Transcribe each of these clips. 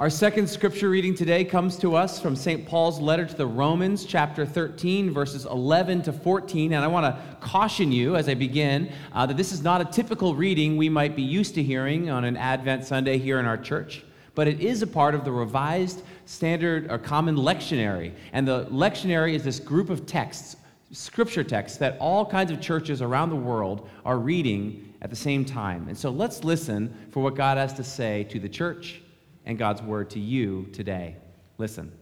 Our second scripture reading today comes to us from St. Paul's letter to the Romans, chapter 13, verses 11 to 14. And I want to caution you as I begin uh, that this is not a typical reading we might be used to hearing on an Advent Sunday here in our church, but it is a part of the revised standard or common lectionary. And the lectionary is this group of texts, scripture texts, that all kinds of churches around the world are reading at the same time. And so let's listen for what God has to say to the church and God's word to you today. Listen.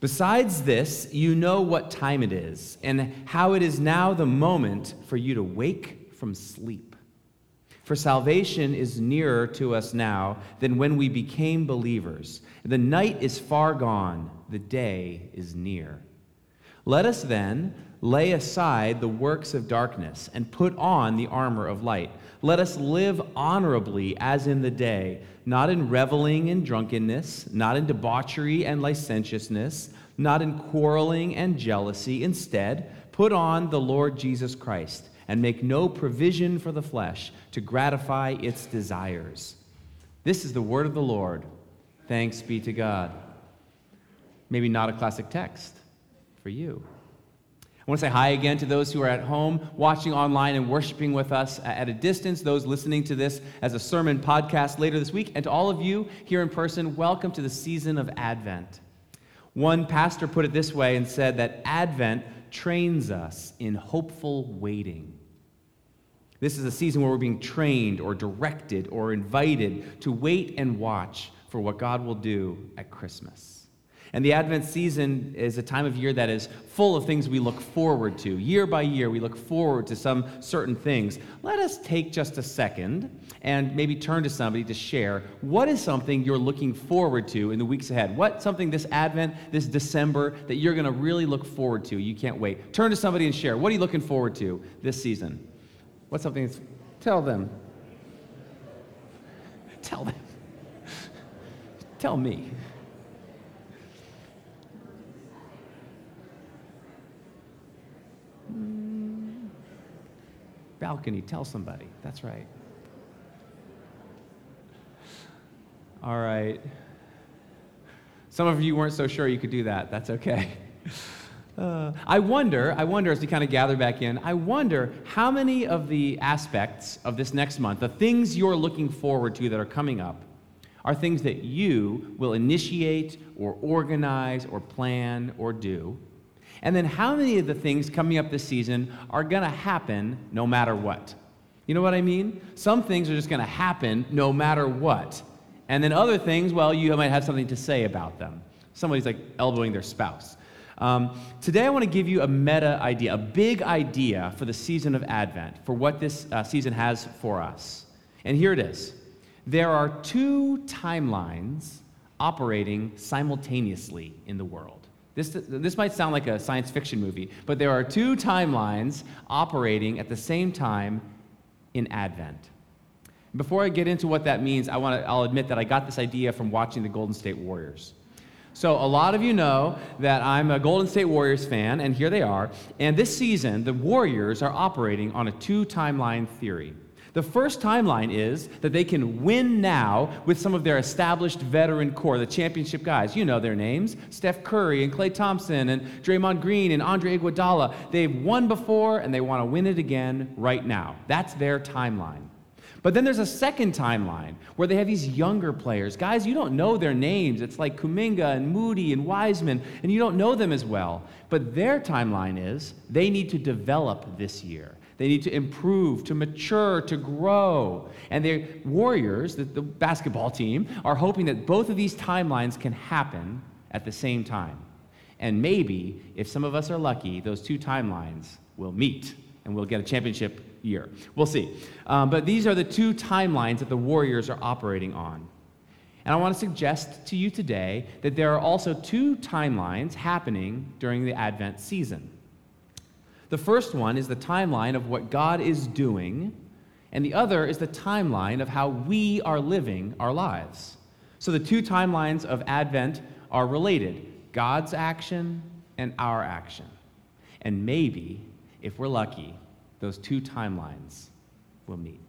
Besides this, you know what time it is, and how it is now the moment for you to wake from sleep. For salvation is nearer to us now than when we became believers. The night is far gone, the day is near. Let us then lay aside the works of darkness and put on the armor of light. Let us live honorably as in the day, not in reveling and drunkenness, not in debauchery and licentiousness, not in quarreling and jealousy. Instead, put on the Lord Jesus Christ and make no provision for the flesh to gratify its desires. This is the word of the Lord. Thanks be to God. Maybe not a classic text for you. I want to say hi again to those who are at home, watching online, and worshiping with us at a distance, those listening to this as a sermon podcast later this week, and to all of you here in person, welcome to the season of Advent. One pastor put it this way and said that Advent trains us in hopeful waiting. This is a season where we're being trained or directed or invited to wait and watch for what God will do at Christmas. And the Advent season is a time of year that is full of things we look forward to. Year by year, we look forward to some certain things. Let us take just a second and maybe turn to somebody to share what is something you're looking forward to in the weeks ahead? What something this Advent, this December, that you're going to really look forward to? You can't wait. Turn to somebody and share. What are you looking forward to this season? What's something that's. Tell them. Tell them. Tell me. Balcony, tell somebody. That's right. All right. Some of you weren't so sure you could do that. That's okay. Uh, I wonder, I wonder as we kind of gather back in, I wonder how many of the aspects of this next month, the things you're looking forward to that are coming up, are things that you will initiate or organize or plan or do. And then how many of the things coming up this season are going to happen no matter what? You know what I mean? Some things are just going to happen no matter what. And then other things, well, you might have something to say about them. Somebody's like elbowing their spouse. Um, today, I want to give you a meta idea, a big idea for the season of Advent, for what this uh, season has for us. And here it is there are two timelines operating simultaneously in the world. This, this might sound like a science fiction movie, but there are two timelines operating at the same time in Advent. Before I get into what that means, I want to, I'll admit that I got this idea from watching the Golden State Warriors. So, a lot of you know that I'm a Golden State Warriors fan, and here they are. And this season, the Warriors are operating on a two timeline theory. The first timeline is that they can win now with some of their established veteran core, the championship guys. You know their names Steph Curry and Klay Thompson and Draymond Green and Andre Iguodala. They've won before and they want to win it again right now. That's their timeline. But then there's a second timeline where they have these younger players. Guys, you don't know their names. It's like Kuminga and Moody and Wiseman, and you don't know them as well. But their timeline is they need to develop this year. They need to improve, to mature, to grow. And the Warriors, the, the, basketball team, are hoping that both of these timelines can happen at the same time. And maybe, if some of us are lucky, those two timelines will meet and we'll get a championship year. We'll see. Um, but these are the two timelines that the Warriors are operating on. And I want to suggest to you today that there are also two timelines happening during the Advent season. The first one is the timeline of what God is doing, and the other is the timeline of how we are living our lives. So the two timelines of Advent are related God's action and our action. And maybe, if we're lucky, those two timelines will meet.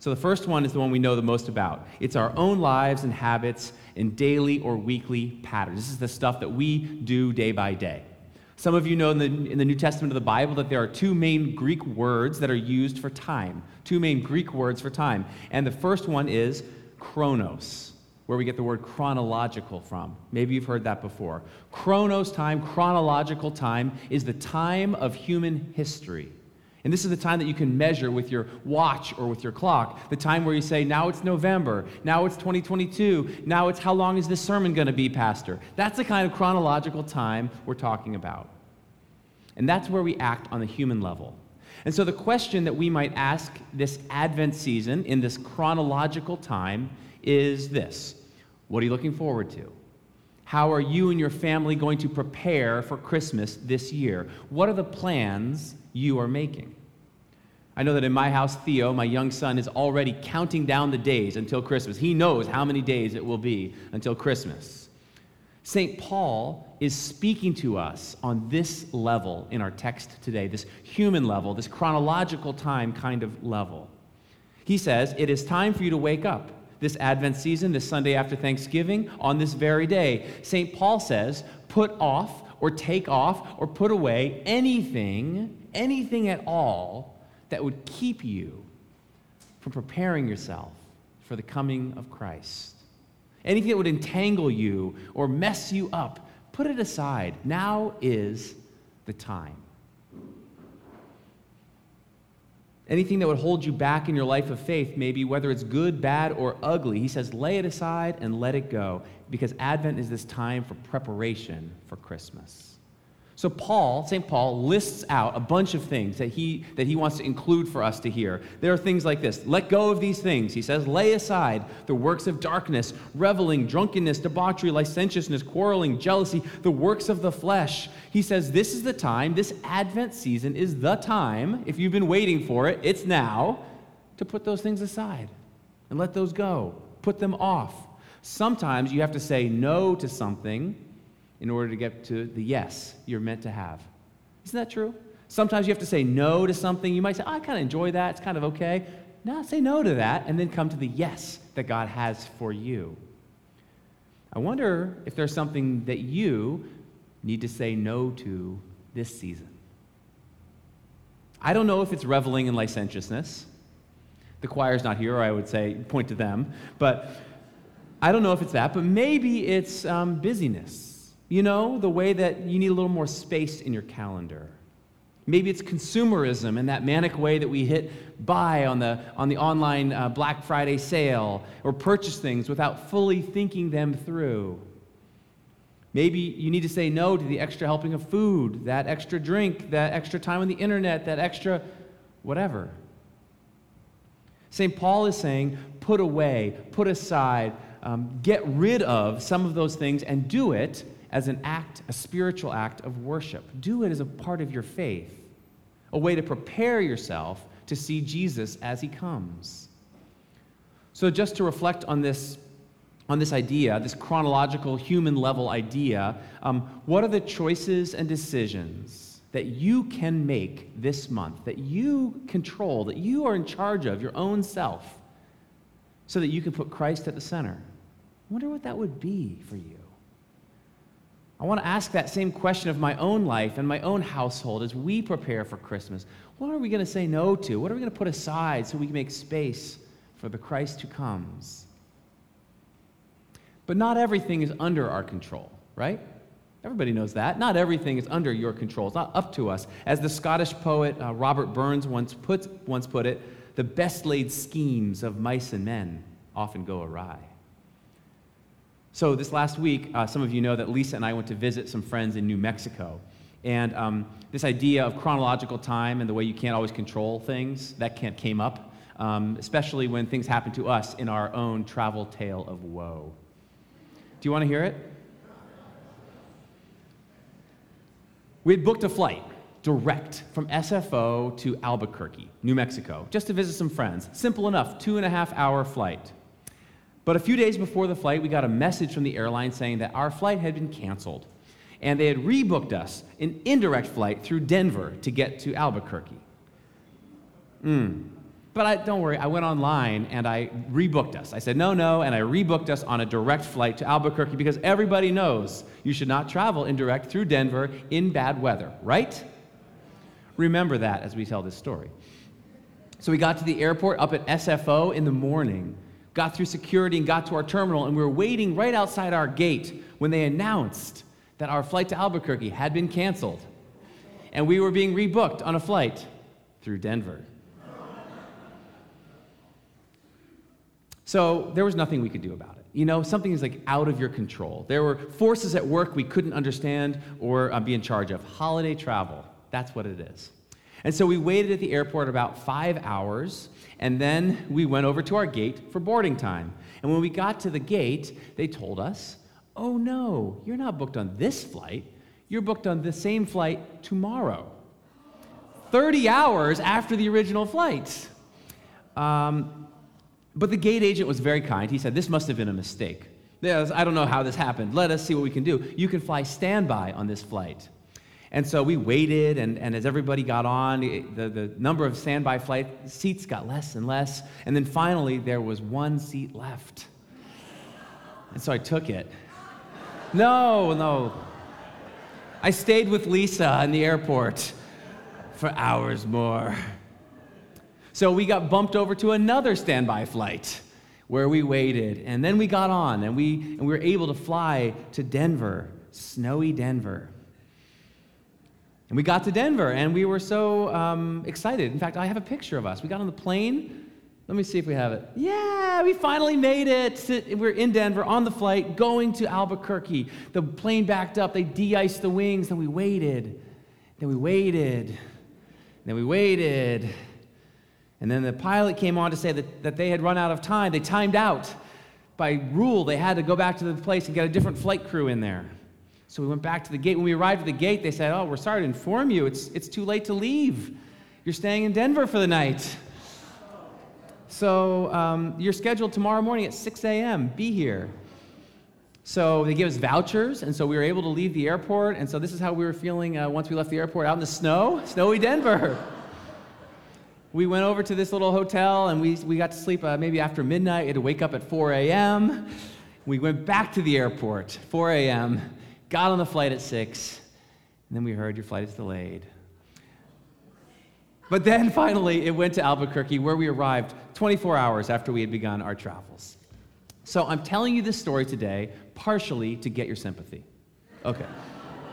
So the first one is the one we know the most about. It's our own lives and habits in daily or weekly patterns. This is the stuff that we do day by day. Some of you know in the, in the New Testament of the Bible that there are two main Greek words that are used for time. Two main Greek words for time. And the first one is chronos, where we get the word chronological from. Maybe you've heard that before. Chronos time, chronological time, is the time of human history. And this is the time that you can measure with your watch or with your clock. The time where you say, now it's November, now it's 2022, now it's how long is this sermon going to be, Pastor? That's the kind of chronological time we're talking about. And that's where we act on the human level. And so the question that we might ask this Advent season in this chronological time is this What are you looking forward to? How are you and your family going to prepare for Christmas this year? What are the plans you are making. I know that in my house, Theo, my young son, is already counting down the days until Christmas. He knows how many days it will be until Christmas. St. Paul is speaking to us on this level in our text today, this human level, this chronological time kind of level. He says, It is time for you to wake up this Advent season, this Sunday after Thanksgiving, on this very day. St. Paul says, Put off or take off or put away anything anything at all that would keep you from preparing yourself for the coming of Christ. Anything that would entangle you or mess you up, put it aside. Now is the time. Anything that would hold you back in your life of faith, maybe whether it's good, bad, or ugly, he says, lay it aside and let it go because Advent is this time for preparation for Christmas. So Paul, St. Paul lists out a bunch of things that he that he wants to include for us to hear. There are things like this. Let go of these things. He says, lay aside the works of darkness, reveling, drunkenness, debauchery, licentiousness, quarreling, jealousy, the works of the flesh. He says this is the time, this Advent season is the time, if you've been waiting for it, it's now to put those things aside and let those go. Put them off. Sometimes you have to say no to something in order to get to the yes you're meant to have. Isn't that true? Sometimes you have to say no to something. You might say, oh, I kind of enjoy that. It's kind of okay. No, say no to that and then come to the yes that God has for you. I wonder if there's something that you need to say no to this season. I don't know if it's reveling in licentiousness. The choir's not here, or I would say point to them. But I don't know if it's that, but maybe it's um, busyness you know, the way that you need a little more space in your calendar. Maybe it's consumerism and that manic way that we hit buy on the, on the online uh, Black Friday sale or purchase things without fully thinking them through. Maybe you need to say no to the extra helping of food, that extra drink, that extra time on the internet, that extra whatever. St. Paul is saying, put away, put aside, um, get rid of some of those things and do it as an act, a spiritual act of worship. Do it as a part of your faith, a way to prepare yourself to see Jesus as he comes. So, just to reflect on this, on this idea, this chronological, human level idea, um, what are the choices and decisions that you can make this month, that you control, that you are in charge of your own self, so that you can put Christ at the center? I wonder what that would be for you. I want to ask that same question of my own life and my own household as we prepare for Christmas. What are we going to say no to? What are we going to put aside so we can make space for the Christ who comes? But not everything is under our control, right? Everybody knows that. Not everything is under your control. It's not up to us. As the Scottish poet uh, Robert Burns once put, once put it, the best laid schemes of mice and men often go awry. So, this last week, uh, some of you know that Lisa and I went to visit some friends in New Mexico. And um, this idea of chronological time and the way you can't always control things, that came up, um, especially when things happen to us in our own travel tale of woe. Do you want to hear it? We had booked a flight direct from SFO to Albuquerque, New Mexico, just to visit some friends. Simple enough, two and a half hour flight. But a few days before the flight, we got a message from the airline saying that our flight had been canceled. And they had rebooked us an indirect flight through Denver to get to Albuquerque. Mm. But I, don't worry, I went online and I rebooked us. I said, no, no, and I rebooked us on a direct flight to Albuquerque because everybody knows you should not travel indirect through Denver in bad weather, right? Remember that as we tell this story. So we got to the airport up at SFO in the morning, got through security and got to our terminal, and we were waiting right outside our gate when they announced that our flight to Albuquerque had been canceled. And we were being rebooked on a flight through Denver. So there was nothing we could do about it. You know, something is like out of your control. There were forces at work we couldn't understand or uh, be in charge of. Holiday travel, that's what it is. And so we waited at the airport about five hours, and then we went over to our gate for boarding time. And when we got to the gate, they told us, oh no, you're not booked on this flight. You're booked on the same flight tomorrow. 30 hours after the original flight. Um, but the gate agent was very kind. He said, This must have been a mistake. I don't know how this happened. Let us see what we can do. You can fly standby on this flight. And so we waited, and, and as everybody got on, the, the number of standby flight seats got less and less. And then finally, there was one seat left. And so I took it. No, no. I stayed with Lisa in the airport for hours more. So we got bumped over to another standby flight where we waited. And then we got on and we, and we were able to fly to Denver, snowy Denver. And we got to Denver and we were so um, excited. In fact, I have a picture of us. We got on the plane. Let me see if we have it. Yeah, we finally made it. We're in Denver on the flight going to Albuquerque. The plane backed up. They de iced the wings. Then we waited. Then we waited. Then we waited. And then the pilot came on to say that, that they had run out of time. They timed out. By rule, they had to go back to the place and get a different flight crew in there. So we went back to the gate. When we arrived at the gate, they said, Oh, we're sorry to inform you, it's, it's too late to leave. You're staying in Denver for the night. So um, you're scheduled tomorrow morning at 6 a.m. Be here. So they gave us vouchers, and so we were able to leave the airport. And so this is how we were feeling uh, once we left the airport out in the snow, snowy Denver. we went over to this little hotel, and we, we got to sleep uh, maybe after midnight. We had to wake up at 4 a.m. We went back to the airport, 4 a.m got on the flight at 6, and then we heard your flight is delayed. But then finally, it went to Albuquerque, where we arrived 24 hours after we had begun our travels. So I'm telling you this story today partially to get your sympathy. Okay.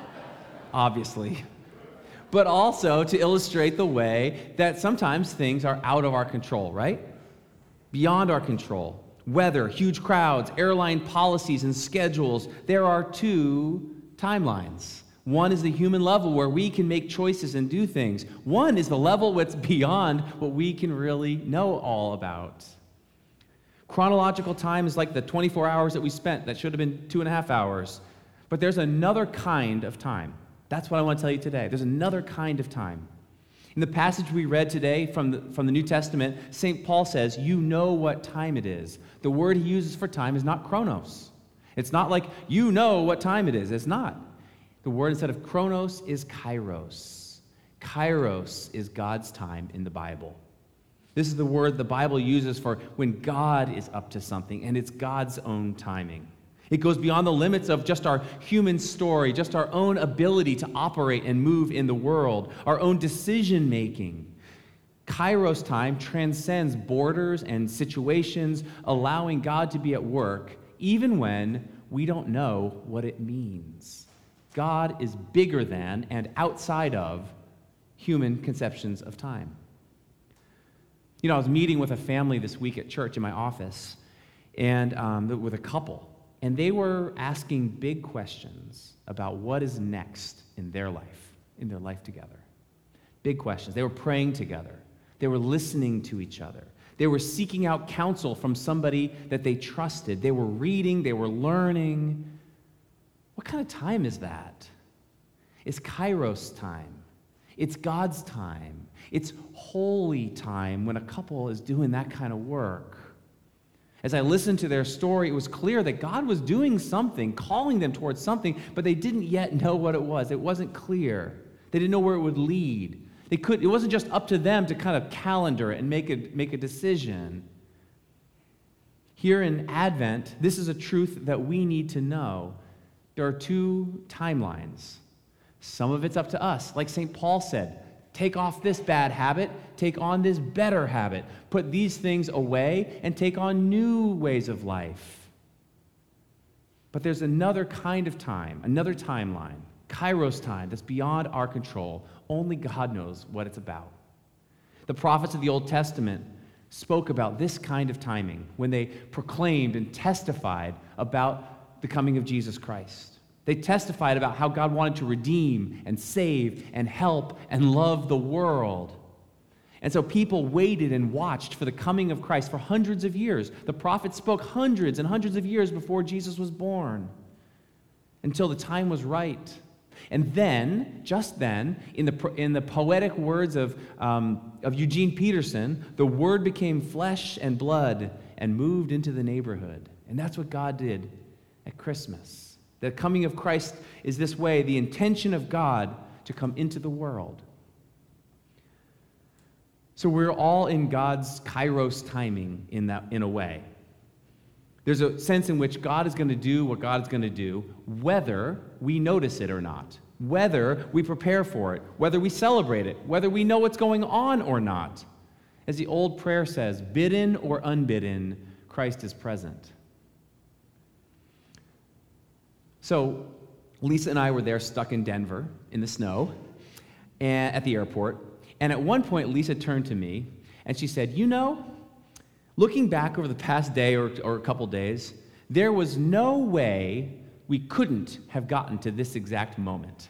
Obviously. But also to illustrate the way that sometimes things are out of our control, right? Beyond our control weather, huge crowds, airline policies and schedules, there are two timelines. One is the human level where we can make choices and do things. One is the level that's beyond what we can really know all about. Chronological time is like the 24 hours that we spent, that should have been two and a half hours. But there's another kind of time. That's what I want to tell you today. There's another kind of time. In the passage we read today from the, from the New Testament, St. Paul says, You know what time it is. The word he uses for time is not chronos. It's not like you know what time it is. It's not. The word instead of chronos is kairos. Kairos is God's time in the Bible. This is the word the Bible uses for when God is up to something, and it's God's own timing. It goes beyond the limits of just our human story, just our own ability to operate and move in the world, our own decision making. Kairos time transcends borders and situations, allowing God to be at work even when we don't know what it means. God is bigger than and outside of human conceptions of time. You know, I was meeting with a family this week at church in my office, and um, with a couple, and they were asking big questions about what is next in their life, in their life together. Big questions. They were praying together, they were listening to each other. They were seeking out counsel from somebody that they trusted. They were reading, they were learning. What kind of time is that? It's Kairos time. It's God's time. It's holy time when a couple is doing that kind of work. As I listened to their story, it was clear that God was doing something, calling them towards something, but they didn't yet know what it was. It wasn't clear. They didn't know where it would lead. They could, it wasn't just up to them to kind of calendar it and make a, make a decision. Here in Advent, this is a truth that we need to know. There are two timelines. Some of it's up to us. Like St. Paul said, take off this bad habit, take on this better habit. Put these things away and take on new ways of life. But there's another kind of time, another timeline, Kairos time, that's beyond our control. Only God knows what it's about. The prophets of the Old Testament spoke about this kind of timing when they proclaimed and testified about the coming of Jesus Christ. They testified about how God wanted to redeem and save and help and love the world. And so people waited and watched for the coming of Christ for hundreds of years. The prophets spoke hundreds and hundreds of years before Jesus was born until the time was right. And then, just then, in the, in the poetic words of, um, of Eugene Peterson, the Word became flesh and blood and moved into the neighborhood. And that's what God did at Christmas. The coming of Christ is this way the intention of God to come into the world. So we're all in God's kairos timing in, that, in a way. There's a sense in which God is going to do what God is going to do, whether we notice it or not, whether we prepare for it, whether we celebrate it, whether we know what's going on or not. As the old prayer says, bidden or unbidden, Christ is present. So Lisa and I were there stuck in Denver in the snow and, at the airport. And at one point, Lisa turned to me and she said, You know, looking back over the past day or, or a couple days, there was no way we couldn't have gotten to this exact moment.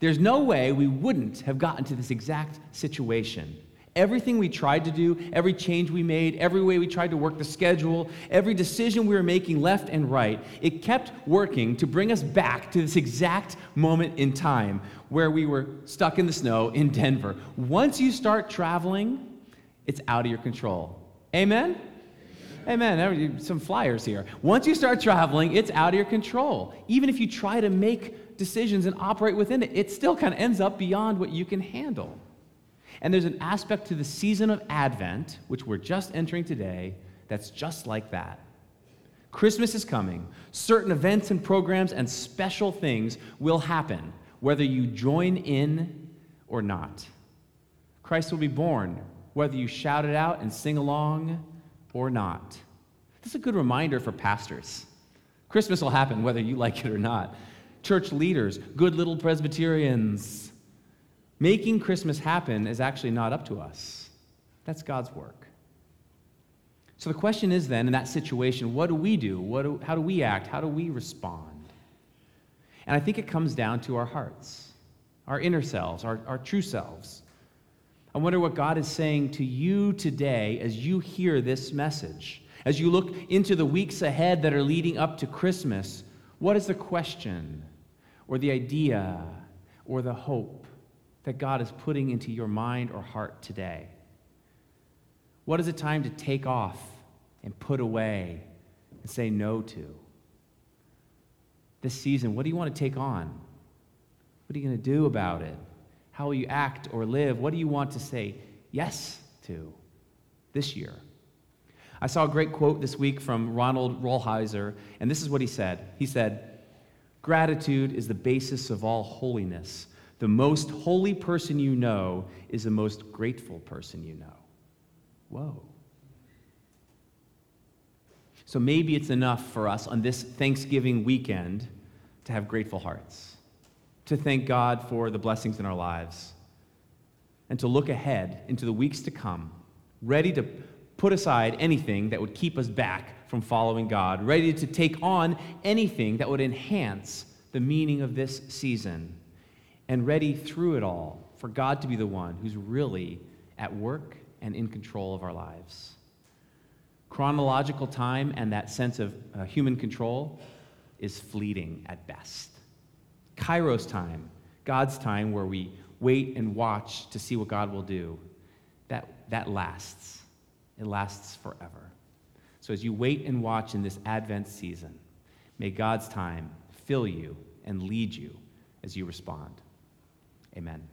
There's no way we wouldn't have gotten to this exact situation. Everything we tried to do, every change we made, every way we tried to work the schedule, every decision we were making left and right, it kept working to bring us back to this exact moment in time where we were stuck in the snow in Denver. Once you start traveling, it's out of your control. Amen? Amen. Some flyers here. Once you start traveling, it's out of your control. Even if you try to make decisions and operate within it, it still kind of ends up beyond what you can handle. And there's an aspect to the season of Advent, which we're just entering today, that's just like that. Christmas is coming. Certain events and programs and special things will happen, whether you join in or not. Christ will be born, whether you shout it out and sing along or not. This is a good reminder for pastors. Christmas will happen whether you like it or not. Church leaders, good little Presbyterians, Making Christmas happen is actually not up to us, that's God's work. So the question is then, in that situation, what do we do? What do, how do we act? How do we respond? And I think it comes down to our hearts, our inner selves, our, our true selves. I wonder what God is saying to you today as you hear this message. As you look into the weeks ahead that are leading up to Christmas, what is the question or the idea or the hope that God is putting into your mind or heart today? What is it time to take off and put away and say no to? This season, what do you want to take on? What are you going to do about it? How will you act or live? What do you want to say yes to this year? I saw a great quote this week from Ronald Rolheiser, and this is what he said. He said, Gratitude is the basis of all holiness. The most holy person you know is the most grateful person you know. Whoa. So maybe it's enough for us on this Thanksgiving weekend to have grateful hearts, to thank God for the blessings in our lives, and to look ahead into the weeks to come, ready to put aside anything that would keep us back from following God, ready to take on anything that would enhance the meaning of this season and ready through it all for God to be the one who's really at work and in control of our lives. Chronological time and that sense of uh, human control is fleeting at best. Kairos time, God's time where we wait and watch to see what God will do, that, that lasts. It lasts forever. So as you wait and watch in this Advent season, may God's time fill you and lead you as you respond. Amen.